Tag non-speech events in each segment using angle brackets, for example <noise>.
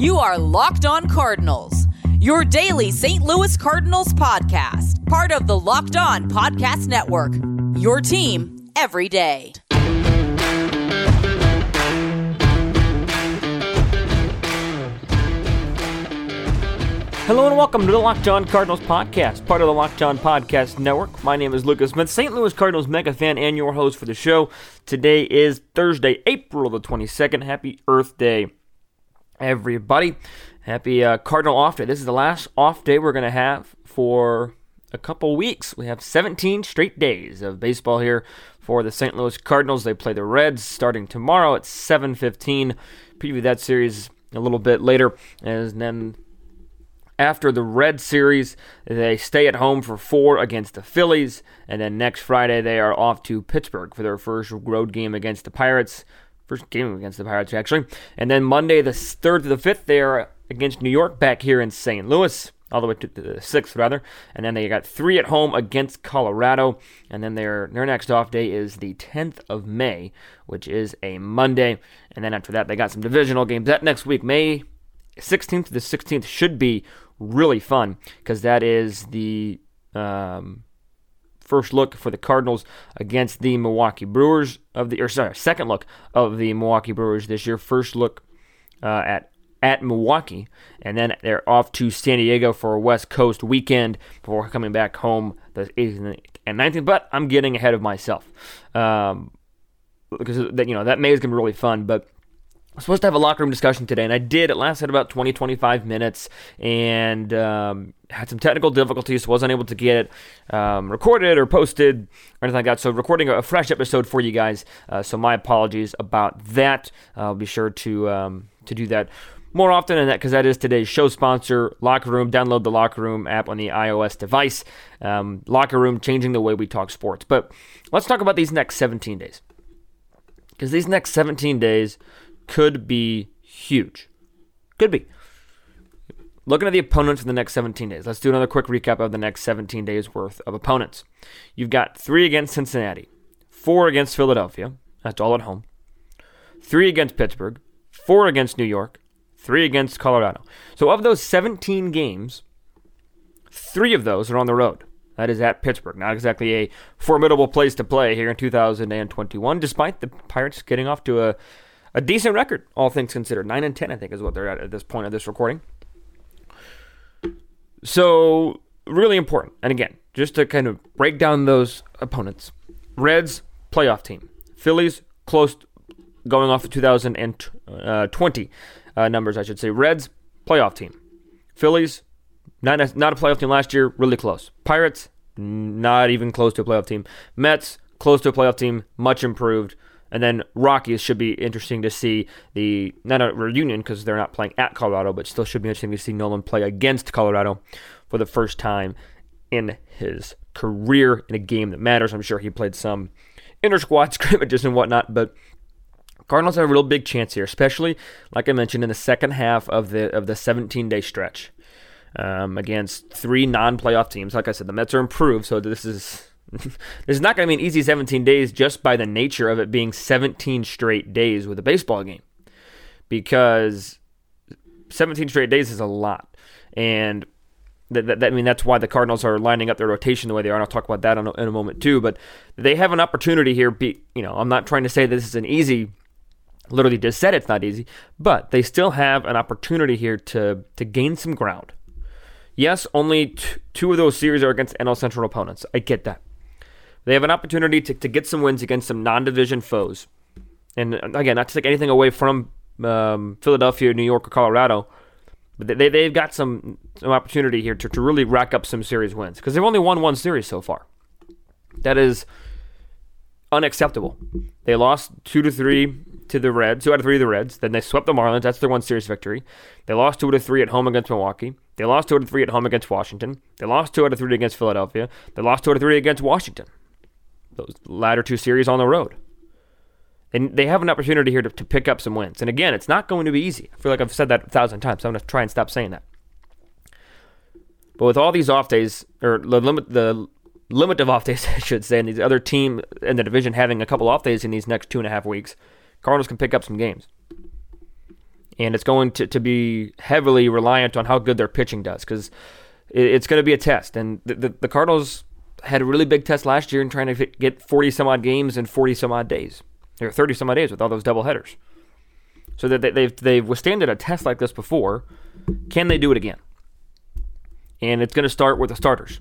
You are Locked On Cardinals, your daily St. Louis Cardinals podcast, part of the Locked On Podcast Network. Your team every day. Hello and welcome to the Locked On Cardinals podcast, part of the Locked On Podcast Network. My name is Lucas Smith, St. Louis Cardinals mega fan and your host for the show. Today is Thursday, April the 22nd. Happy Earth Day, everybody. Happy uh, Cardinal off day. This is the last off day we're going to have for a couple weeks. We have 17 straight days of baseball here for the St. Louis Cardinals. They play the Reds starting tomorrow at 7:15. Preview that series a little bit later, and then after the Red Series, they stay at home for four against the Phillies, and then next Friday they are off to Pittsburgh for their first road game against the Pirates. First game against the Pirates, actually. And then Monday, the 3rd to the 5th, they are against New York back here in St. Louis, all the way to the 6th, rather. And then they got three at home against Colorado. And then their, their next off day is the 10th of May, which is a Monday. And then after that, they got some divisional games. That next week, May 16th to the 16th, should be really fun because that is the um, first look for the Cardinals against the Milwaukee Brewers of the or sorry second look of the Milwaukee Brewers this year. First look uh, at at Milwaukee, and then they're off to San Diego for a West Coast weekend before coming back home the 8th and 19th. But I'm getting ahead of myself um, because that you know that May is gonna be really fun, but was supposed to have a locker room discussion today, and I did. It lasted about 20, 25 minutes, and um, had some technical difficulties, wasn't able to get it um, recorded or posted or anything like that. So, recording a fresh episode for you guys. Uh, so, my apologies about that. I'll be sure to um, to do that more often than that because that is today's show sponsor, Locker Room. Download the Locker Room app on the iOS device. Um, Locker Room changing the way we talk sports. But let's talk about these next 17 days because these next 17 days could be huge. Could be. Looking at the opponents for the next 17 days, let's do another quick recap of the next 17 days worth of opponents. You've got three against Cincinnati, four against Philadelphia, that's all at home, three against Pittsburgh, four against New York, three against Colorado. So, of those 17 games, three of those are on the road. That is at Pittsburgh. Not exactly a formidable place to play here in 2021, despite the Pirates getting off to a a decent record, all things considered. Nine and ten, I think, is what they're at at this point of this recording. So really important. And again, just to kind of break down those opponents: Reds playoff team, Phillies close, going off of 2020 uh, numbers, I should say. Reds playoff team, Phillies not a, not a playoff team last year, really close. Pirates not even close to a playoff team. Mets close to a playoff team, much improved. And then Rockies should be interesting to see the not a reunion because they're not playing at Colorado, but still should be interesting to see Nolan play against Colorado for the first time in his career in a game that matters. I'm sure he played some inter squad <laughs> scrimmages and whatnot, but Cardinals have a real big chance here, especially like I mentioned in the second half of the of the 17 day stretch um, against three non playoff teams. Like I said, the Mets are improved, so this is <laughs> this is not going to be an easy 17 days just by the nature of it being 17 straight days with a baseball game. Because 17 straight days is a lot. And that, that, I mean, that's why the Cardinals are lining up their rotation the way they are. And I'll talk about that in a, in a moment too. But they have an opportunity here. Be, you know, I'm not trying to say this is an easy literally just said it's not easy, but they still have an opportunity here to to gain some ground. Yes, only t- two of those series are against NL Central opponents. I get that. They have an opportunity to, to get some wins against some non division foes. And again, not to take anything away from um, Philadelphia, New York, or Colorado, but they, they've got some, some opportunity here to, to really rack up some series wins because they've only won one series so far. That is unacceptable. They lost two to three to the Reds, two out of three to the Reds. Then they swept the Marlins. That's their one series victory. They lost two to three at home against Milwaukee. They lost two of three at home against Washington. They lost two out of three against Philadelphia. They lost two out of three against Washington those latter two series on the road. And they have an opportunity here to, to pick up some wins. And again, it's not going to be easy. I feel like I've said that a thousand times. So I'm going to try and stop saying that. But with all these off days, or the limit, the limit of off days, <laughs> I should say, and these other team in the division having a couple off days in these next two and a half weeks, Cardinals can pick up some games. and it's going to, to be heavily reliant on how good their pitching does because it, it's going to be a test. And the, the, the Cardinals had a really big test last year in trying to get 40 some odd games in 40 some odd days, or 30 some odd days with all those double headers. So that they, they've they've withstanded a test like this before. Can they do it again? And it's going to start with the starters.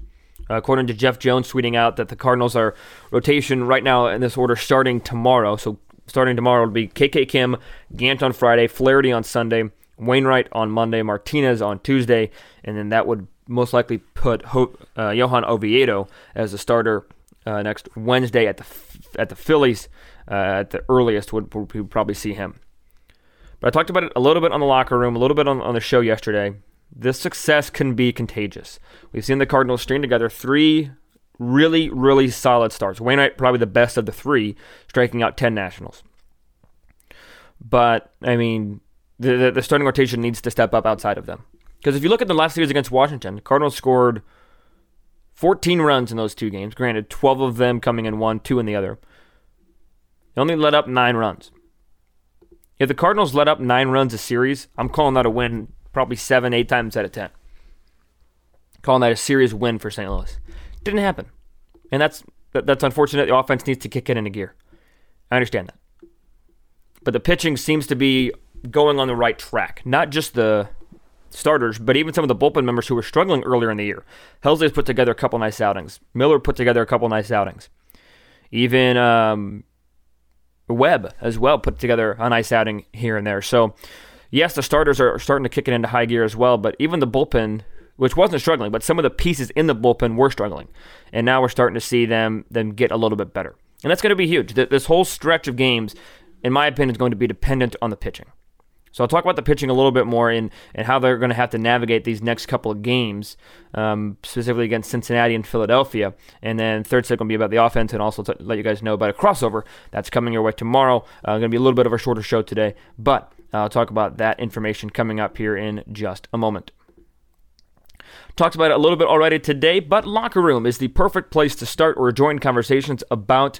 Uh, according to Jeff Jones tweeting out that the Cardinals are rotation right now in this order starting tomorrow. So starting tomorrow will be KK Kim, Gant on Friday, Flaherty on Sunday, Wainwright on Monday, Martinez on Tuesday, and then that would most likely put Ho- uh, Johan Oviedo as the starter uh, next Wednesday at the at the Phillies uh, at the earliest would, would probably see him. But I talked about it a little bit on the locker room, a little bit on, on the show yesterday. This success can be contagious. We've seen the Cardinals string together three really, really solid starts. Wainwright, probably the best of the three, striking out 10 Nationals. But, I mean, the, the starting rotation needs to step up outside of them. Because if you look at the last series against Washington, the Cardinals scored 14 runs in those two games. Granted, 12 of them coming in one, two in the other. They only let up nine runs. If the Cardinals let up nine runs a series, I'm calling that a win probably seven, eight times out of ten. Calling that a serious win for St. Louis. Didn't happen. And that's that's unfortunate. The offense needs to kick it into gear. I understand that. But the pitching seems to be going on the right track. Not just the starters, but even some of the bullpen members who were struggling earlier in the year. Helsley's put together a couple nice outings. Miller put together a couple nice outings. Even um, Webb as well put together a nice outing here and there. So, yes, the starters are starting to kick it into high gear as well, but even the bullpen, which wasn't struggling, but some of the pieces in the bullpen were struggling. And now we're starting to see them, them get a little bit better. And that's going to be huge. This whole stretch of games, in my opinion, is going to be dependent on the pitching. So I'll talk about the pitching a little bit more and, and how they're going to have to navigate these next couple of games, um, specifically against Cincinnati and Philadelphia. And then third set going to be about the offense and also to let you guys know about a crossover that's coming your way tomorrow. Uh, going to be a little bit of a shorter show today, but I'll talk about that information coming up here in just a moment. Talked about it a little bit already today, but Locker Room is the perfect place to start or join conversations about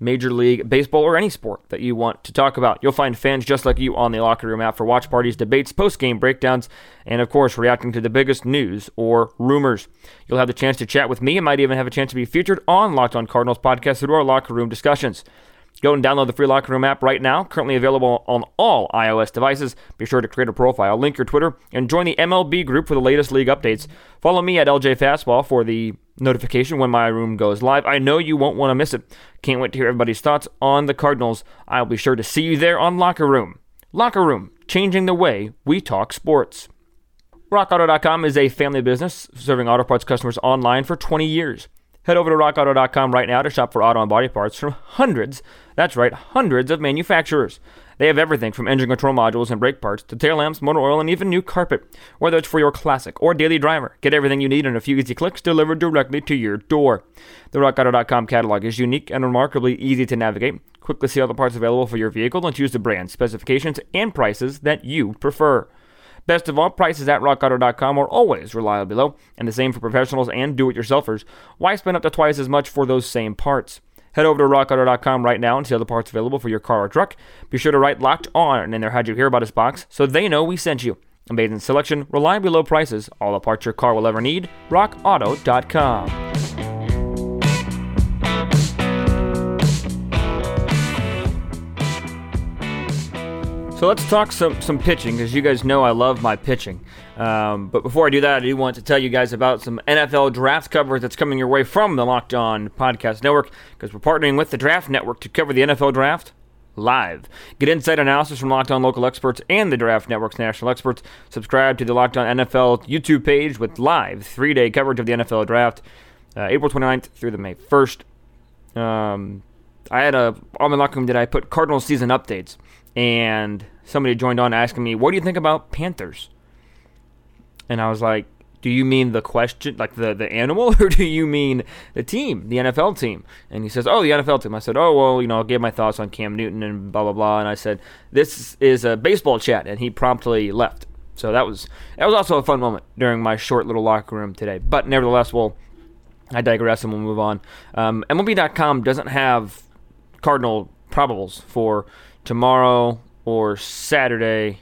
Major League Baseball, or any sport that you want to talk about. You'll find fans just like you on the Locker Room app for watch parties, debates, post game breakdowns, and of course, reacting to the biggest news or rumors. You'll have the chance to chat with me and might even have a chance to be featured on Locked On Cardinals podcast through our Locker Room discussions. Go and download the free Locker Room app right now, currently available on all iOS devices. Be sure to create a profile, link your Twitter, and join the MLB group for the latest league updates. Follow me at LJ Fastball for the notification when my room goes live. I know you won't want to miss it. Can't wait to hear everybody's thoughts on the Cardinals. I'll be sure to see you there on Locker Room. Locker Room, changing the way we talk sports. RockAuto.com is a family business serving auto parts customers online for 20 years. Head over to rockauto.com right now to shop for auto and body parts from hundreds, that's right, hundreds of manufacturers. They have everything from engine control modules and brake parts to tail lamps, motor oil, and even new carpet. Whether it's for your classic or daily driver, get everything you need in a few easy clicks delivered directly to your door. The RockAuto.com catalog is unique and remarkably easy to navigate. Quickly see all the parts available for your vehicle and choose the brand, specifications, and prices that you prefer. Best of all, prices at rockauto.com are always reliably low, and the same for professionals and do it yourselfers. Why spend up to twice as much for those same parts? Head over to rockauto.com right now and see all the parts available for your car or truck. Be sure to write locked on in their how'd you hear about us box so they know we sent you. Amazing selection, reliably low prices, all the parts your car will ever need. RockAuto.com. So let's talk some some pitching, because you guys know I love my pitching. Um, but before I do that, I do want to tell you guys about some NFL draft coverage that's coming your way from the Locked On Podcast Network, because we're partnering with the Draft Network to cover the NFL Draft live. Get insight analysis from Locked On local experts and the Draft Network's national experts. Subscribe to the Locked On NFL YouTube page with live three-day coverage of the NFL Draft, uh, April 29th through the May 1st. Um, I had a on my locker room that I put Cardinals season updates and somebody joined on asking me, "What do you think about Panthers?" And I was like, "Do you mean the question, like the the animal, <laughs> or do you mean the team, the NFL team?" And he says, "Oh, the NFL team." I said, "Oh, well, you know, I gave my thoughts on Cam Newton and blah blah blah." And I said, "This is a baseball chat," and he promptly left. So that was that was also a fun moment during my short little locker room today. But nevertheless, we'll I digress and we'll move on. Um, MLB.com doesn't have Cardinal probables for tomorrow or Saturday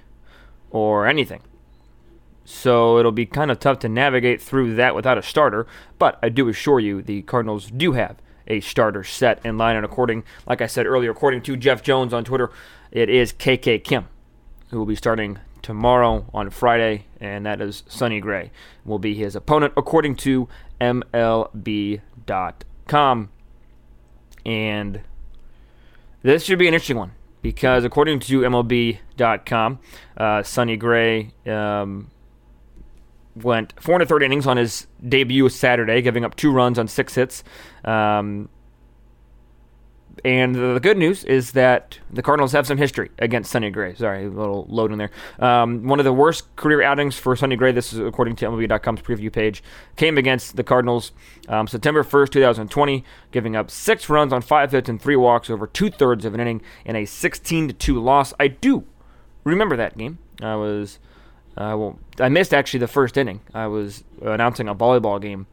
or anything. So it'll be kind of tough to navigate through that without a starter. But I do assure you, the Cardinals do have a starter set in line. And according, like I said earlier, according to Jeff Jones on Twitter, it is KK Kim who will be starting tomorrow on Friday, and that is Sonny Gray will be his opponent according to MLB.com. And this should be an interesting one because according to MLB.com, uh, Sonny Gray um, went 430 innings on his debut Saturday, giving up two runs on six hits. Um, and the good news is that the Cardinals have some history against Sonny Gray. Sorry, a little load in there. Um, one of the worst career outings for Sonny Gray, this is according to MLB.com's preview page, came against the Cardinals um, September 1st, 2020, giving up six runs on five hits and three walks over two thirds of an inning in a 16 2 loss. I do remember that game. I was. Uh, well, I missed actually the first inning. I was announcing a volleyball game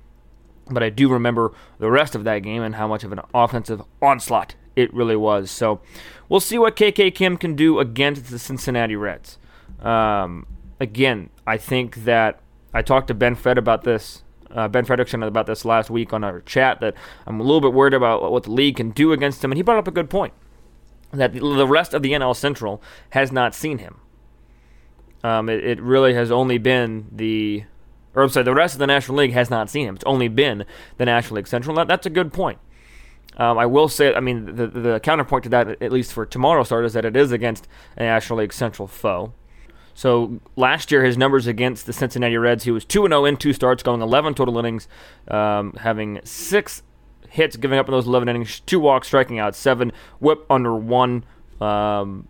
but I do remember the rest of that game and how much of an offensive onslaught it really was. So we'll see what KK Kim can do against the Cincinnati Reds. Um, again, I think that I talked to Ben Fred about this. Uh, ben Frederickson about this last week on our chat that I'm a little bit worried about what the league can do against him, and he brought up a good point that the rest of the NL Central has not seen him. Um, it, it really has only been the or I'm sorry, the rest of the National League has not seen him. It's only been the National League Central. That, that's a good point. Um, I will say, I mean, the, the counterpoint to that, at least for tomorrow's start, is that it is against a National League Central foe. So last year, his numbers against the Cincinnati Reds, he was 2 0 in two starts, going 11 total innings, um, having six hits, giving up in those 11 innings, two walks, striking out seven, whip under one. Um,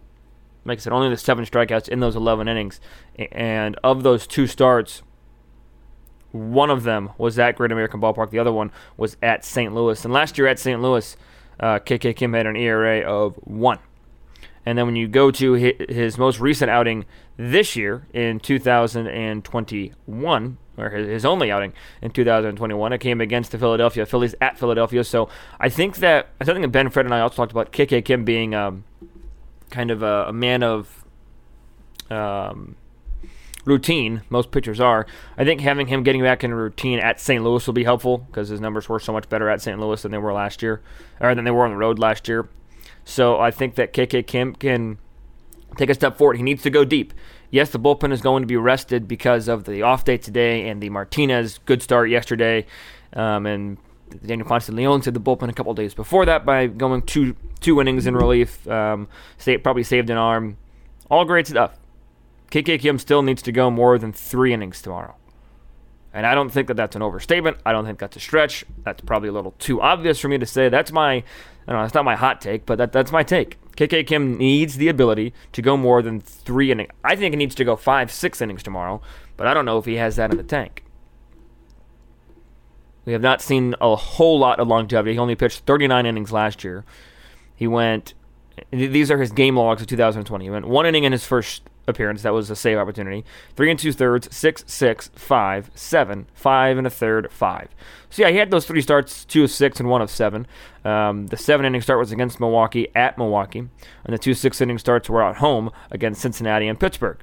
like I said, only the seven strikeouts in those 11 innings. And of those two starts, one of them was at Great American Ballpark. The other one was at St. Louis. And last year at St. Louis, uh, KK Kim had an ERA of one. And then when you go to his most recent outing this year in 2021, or his only outing in 2021, it came against the Philadelphia Phillies at Philadelphia. So I think that I think that Ben Fred and I also talked about KK Kim being um, kind of a, a man of um, routine. Most pitchers are. I think having him getting back in routine at St. Louis will be helpful because his numbers were so much better at St. Louis than they were last year, or than they were on the road last year. So I think that KK Kim can take a step forward. He needs to go deep. Yes, the bullpen is going to be rested because of the off day today and the Martinez good start yesterday, um, and Daniel Ponce de Leon said the bullpen a couple days before that by going two two innings in relief. Um, probably saved an arm. All great stuff. KK Kim still needs to go more than three innings tomorrow. And I don't think that that's an overstatement. I don't think that's a stretch. That's probably a little too obvious for me to say. That's my, I don't know, that's not my hot take, but that, that's my take. KK Kim needs the ability to go more than three innings. I think he needs to go five, six innings tomorrow, but I don't know if he has that in the tank. We have not seen a whole lot of longevity. He only pitched 39 innings last year. He went, these are his game logs of 2020. He went one inning in his first appearance. That was a save opportunity. Three and two thirds, six, six, five, seven, five and a third, five. So yeah, he had those three starts, two of six and one of seven. Um, the seven inning start was against Milwaukee at Milwaukee, and the two six inning starts were at home against Cincinnati and Pittsburgh.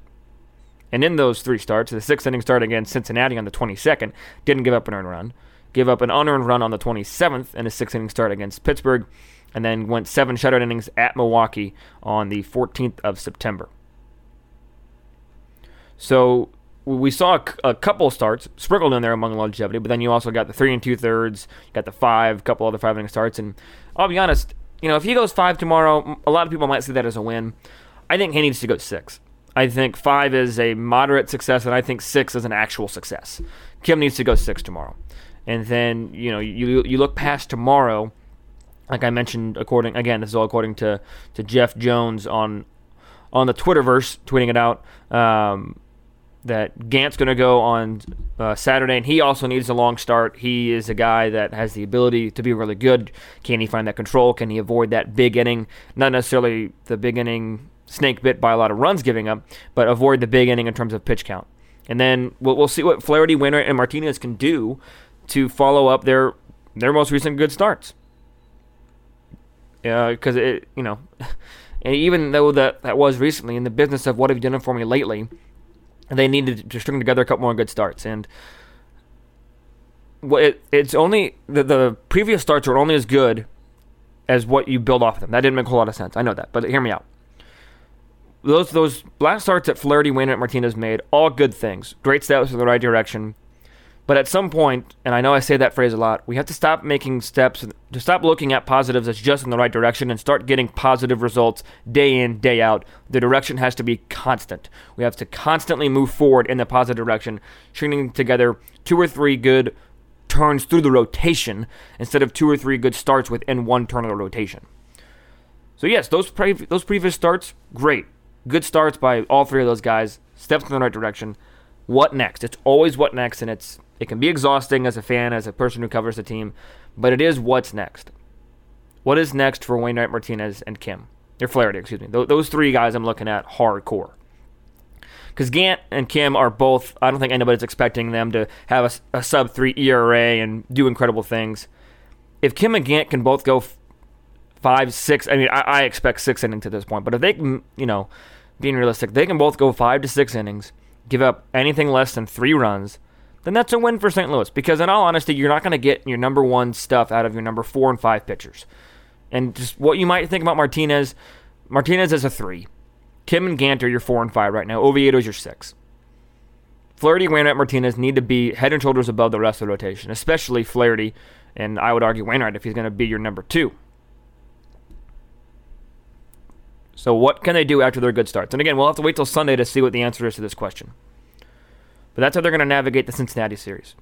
And in those three starts, the six inning start against Cincinnati on the 22nd didn't give up an earned run, gave up an unearned run on the 27th in a six inning start against Pittsburgh, and then went seven shutout innings at Milwaukee on the 14th of September. So we saw a, couple starts sprinkled in there among longevity, but then you also got the three and two thirds, got the five, couple other five inning starts, and I'll be honest, you know, if he goes five tomorrow, a lot of people might see that as a win. I think he needs to go six. I think five is a moderate success, and I think six is an actual success. Kim needs to go six tomorrow, and then you know you you look past tomorrow. Like I mentioned, according again, this is all according to to Jeff Jones on on the Twitterverse, tweeting it out. Um, that Gant's going to go on uh, Saturday, and he also needs a long start. He is a guy that has the ability to be really good. Can he find that control? Can he avoid that big inning? Not necessarily the big inning snake bit by a lot of runs giving up, but avoid the big inning in terms of pitch count. And then we'll, we'll see what Flaherty, Winter, and Martinez can do to follow up their their most recent good starts. Because it, you know, <laughs> and even though that that was recently in the business of what have you done for me lately they needed to string together a couple more good starts. And it, it's only the, the previous starts are only as good as what you build off of them. That didn't make a whole lot of sense. I know that, but hear me out. Those those last starts that Flaherty, Wainwright, Martinez made, all good things. Great steps in the right direction. But at some point, and I know I say that phrase a lot, we have to stop making steps to stop looking at positives as just in the right direction and start getting positive results day in, day out. The direction has to be constant. We have to constantly move forward in the positive direction, stringing together two or three good turns through the rotation instead of two or three good starts within one turn of the rotation. So yes, those pre- those previous starts, great, good starts by all three of those guys, steps in the right direction. What next? It's always what next, and it's it can be exhausting as a fan, as a person who covers the team, but it is what's next. What is next for Wainwright, Martinez, and Kim? Or Flaherty, excuse me. Th- those three guys I'm looking at hardcore because Gant and Kim are both. I don't think anybody's expecting them to have a, a sub three ERA and do incredible things. If Kim and Gant can both go f- five, six, I mean, I, I expect six innings at this point, but if they can, you know, being realistic, they can both go five to six innings, give up anything less than three runs, then that's a win for St. Louis. Because in all honesty, you're not going to get your number one stuff out of your number four and five pitchers. And just what you might think about Martinez, Martinez is a three. Kim and Gant are your four and five right now. Oviedo's your six. Flaherty, Wainwright, Martinez need to be head and shoulders above the rest of the rotation, especially Flaherty, and I would argue Wainwright if he's going to be your number two. So what can they do after their good starts? And again, we'll have to wait till Sunday to see what the answer is to this question. But that's how they're going to navigate the Cincinnati series.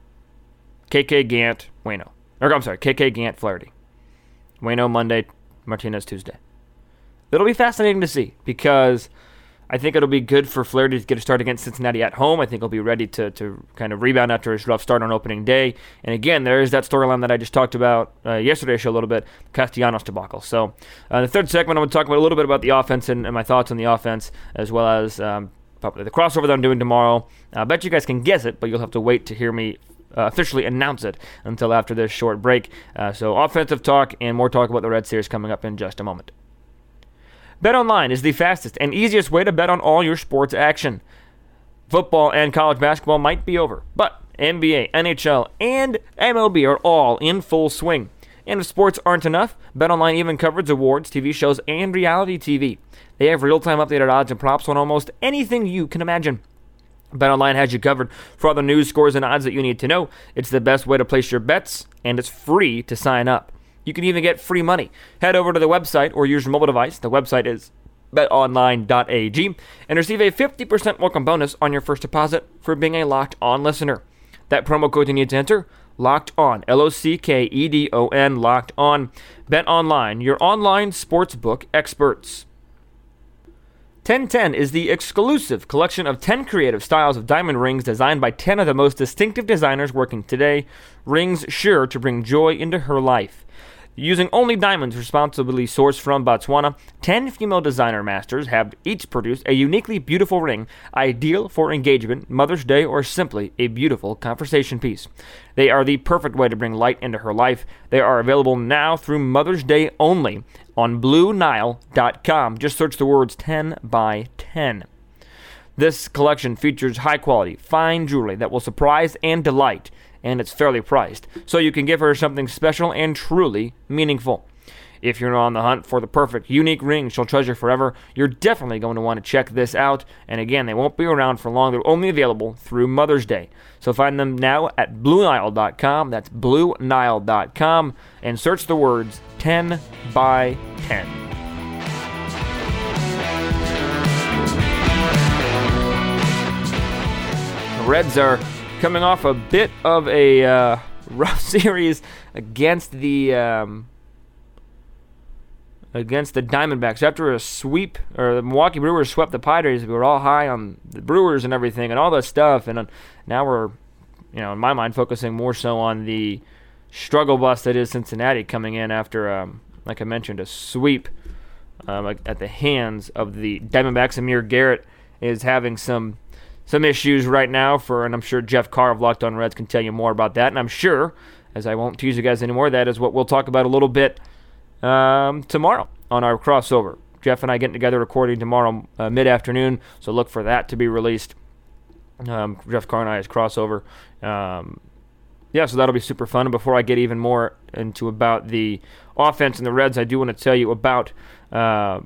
KK Gant, Wayno. Or I'm sorry, KK Gant, Flaherty. Wayno Monday, Martinez Tuesday it'll be fascinating to see because I think it'll be good for Flaherty to get a start against Cincinnati at home. I think he'll be ready to, to kind of rebound after his rough start on opening day. And again, there is that storyline that I just talked about uh, yesterday's show a little bit, Castellanos debacle. So, uh, the third segment, I'm going to talk about a little bit about the offense and, and, my thoughts on the offense, as well as um, the crossover that I'm doing tomorrow. I bet you guys can guess it, but you'll have to wait to hear me uh, officially announce it until after this short break. Uh, so, offensive talk and more talk about the Red Series coming up in just a moment. Bet online is the fastest and easiest way to bet on all your sports action. Football and college basketball might be over, but NBA, NHL, and MLB are all in full swing. And if sports aren't enough, BetOnline even covers awards, TV shows, and reality TV. They have real-time updated odds and props on almost anything you can imagine. BetOnline has you covered for all the news, scores, and odds that you need to know. It's the best way to place your bets, and it's free to sign up. You can even get free money. Head over to the website or use your mobile device. The website is betonline.ag and receive a 50% welcome bonus on your first deposit for being a locked on listener. That promo code you need to enter locked on L O C K E D O N locked on Bet Online, your online sportsbook experts. 1010 is the exclusive collection of 10 creative styles of diamond rings designed by 10 of the most distinctive designers working today, rings sure to bring joy into her life. Using only diamonds responsibly sourced from Botswana, 10 female designer masters have each produced a uniquely beautiful ring, ideal for engagement, Mother's Day, or simply a beautiful conversation piece. They are the perfect way to bring light into her life. They are available now through Mother's Day only on BlueNile.com. Just search the words 10 by 10. This collection features high quality, fine jewelry that will surprise and delight and it's fairly priced, so you can give her something special and truly meaningful. If you're on the hunt for the perfect, unique ring she'll treasure forever, you're definitely going to want to check this out. And again, they won't be around for long. They're only available through Mother's Day. So find them now at BlueNile.com. That's BlueNile.com. And search the words 10 by 10. The Reds are coming off a bit of a uh, <laughs> rough series against the um, against the Diamondbacks after a sweep or the Milwaukee Brewers swept the Padres. We were all high on the Brewers and everything and all that stuff, and uh, now we're you know in my mind focusing more so on the struggle bus that is Cincinnati coming in after um, like I mentioned a sweep um, at the hands of the Diamondbacks. Amir Garrett is having some some issues right now for, and I'm sure Jeff Carr of Locked On Reds can tell you more about that. And I'm sure, as I won't tease you guys anymore, that is what we'll talk about a little bit um, tomorrow on our crossover. Jeff and I getting together recording tomorrow uh, mid afternoon, so look for that to be released. Um, Jeff Carr and I's crossover. Um, yeah, so that'll be super fun. And before I get even more into about the offense and the Reds, I do want to tell you about. Uh,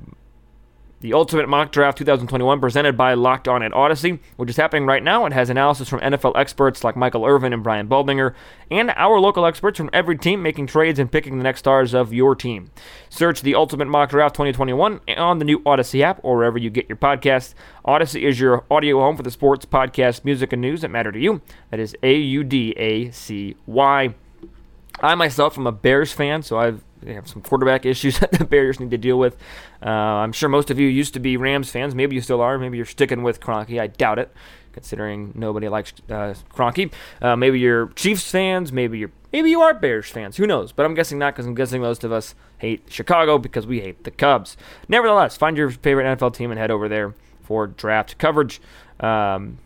the Ultimate Mock Draft 2021 presented by Locked On at Audacy, which is happening right now. It has analysis from NFL experts like Michael Irvin and Brian Baldinger, and our local experts from every team making trades and picking the next stars of your team. Search the Ultimate Mock Draft 2021 on the new Audacy app or wherever you get your podcasts. Audacy is your audio home for the sports, podcast, music, and news that matter to you. That is A U D A C Y. I myself am a Bears fan, so I've have some quarterback issues <laughs> that the Bears need to deal with. Uh, I'm sure most of you used to be Rams fans. Maybe you still are. Maybe you're sticking with Kroenke. I doubt it, considering nobody likes uh. Uh, maybe you're Chiefs fans. Maybe you're maybe you are Bears fans. Who knows? But I'm guessing not, because I'm guessing most of us hate Chicago because we hate the Cubs. Nevertheless, find your favorite NFL team and head over there for draft coverage. Um,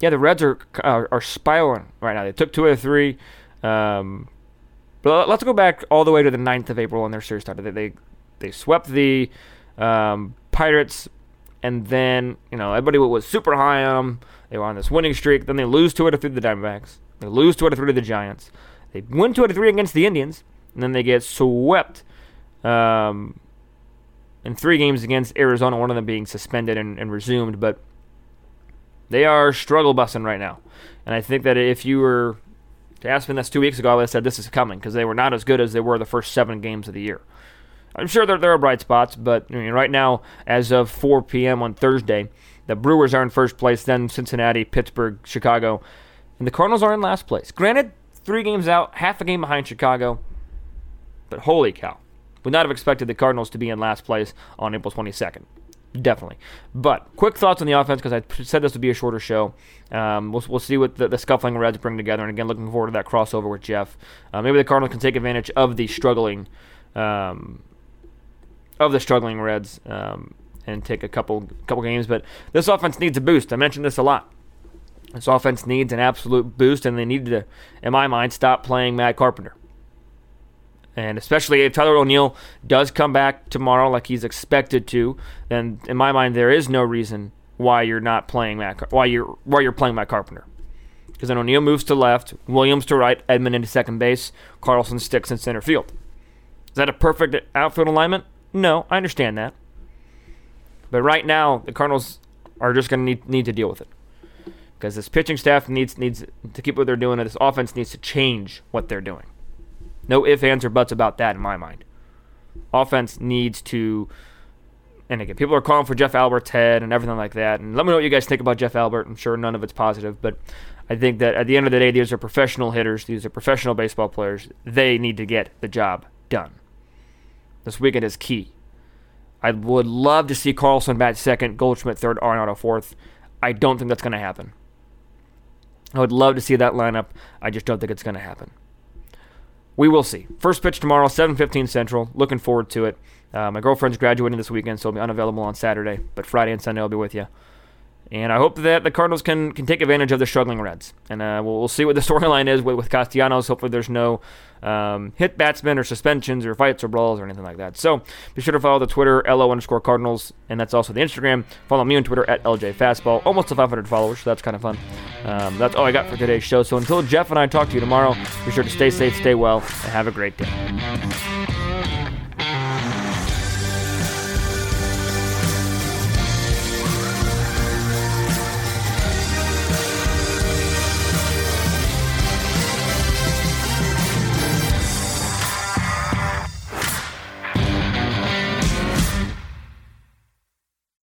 yeah, the Reds are, are, are spiraling right now. They took two out of three. Um, but let's go back all the way to the 9th of April when their series started. They they, they swept the um, Pirates, and then you know everybody was super high on them. They were on this winning streak. Then they lose two out of three to the Diamondbacks. They lose two out of three to the Giants. They win two out of three against the Indians, and then they get swept um, in three games against Arizona. One of them being suspended and, and resumed, but they are struggle busting right now. And I think that if you were to ask me this two weeks ago, I would have said this is coming because they were not as good as they were the first seven games of the year. I'm sure there, there are bright spots, but I mean, right now, as of 4 p.m. on Thursday, the Brewers are in first place, then Cincinnati, Pittsburgh, Chicago, and the Cardinals are in last place. Granted, three games out, half a game behind Chicago, but holy cow. Would not have expected the Cardinals to be in last place on April 22nd. Definitely. But quick thoughts on the offense because I said this would be a shorter show. Um, we'll, we'll see what the, the scuffling Reds bring together. And again, looking forward to that crossover with Jeff. Uh, maybe the Cardinals can take advantage of the struggling, um, of the struggling Reds um, and take a couple couple games. But this offense needs a boost. I mentioned this a lot. This offense needs an absolute boost, and they need to, in my mind, stop playing Matt Carpenter. And especially if Tyler O'Neill does come back tomorrow like he's expected to, then in my mind there is no reason why you're not playing Matt why you're why you're playing Matt Carpenter. Because then O'Neill moves to left, Williams to right, Edman into second base, Carlson sticks in center field. Is that a perfect outfield alignment? No, I understand that. But right now, the Cardinals are just going to need, need to deal with it. Because this pitching staff needs needs to keep what they're doing, and this offense needs to change what they're doing. No ifs, ands, or buts about that in my mind. Offense needs to. And again, people are calling for Jeff Albert's head and everything like that. And let me know what you guys think about Jeff Albert. I'm sure none of it's positive, but I think that at the end of the day, these are professional hitters. These are professional baseball players. They need to get the job done. This weekend is key. I would love to see Carlson bat second, Goldschmidt third, Arenado fourth. I don't think that's going to happen. I would love to see that lineup. I just don't think it's going to happen we will see. First pitch tomorrow, 7:15 Central. Looking forward to it. Uh, my girlfriend's graduating this weekend, so I'll be unavailable on Saturday. But Friday and Sunday I'll be with you. And I hope that the Cardinals can, can take advantage of the struggling Reds. And uh, we'll, we'll see what the <laughs> storyline is with, with Castellanos. Hopefully, there's no um, hit batsmen or suspensions or fights or brawls or anything like that. So be sure to follow the Twitter, LO underscore Cardinals. And that's also the Instagram. Follow me on Twitter at LJ Fastball. Almost to 500 followers, so that's kind of fun. Um, that's all I got for today's show. So until Jeff and I talk to you tomorrow, be sure to stay safe, stay well, and have a great day.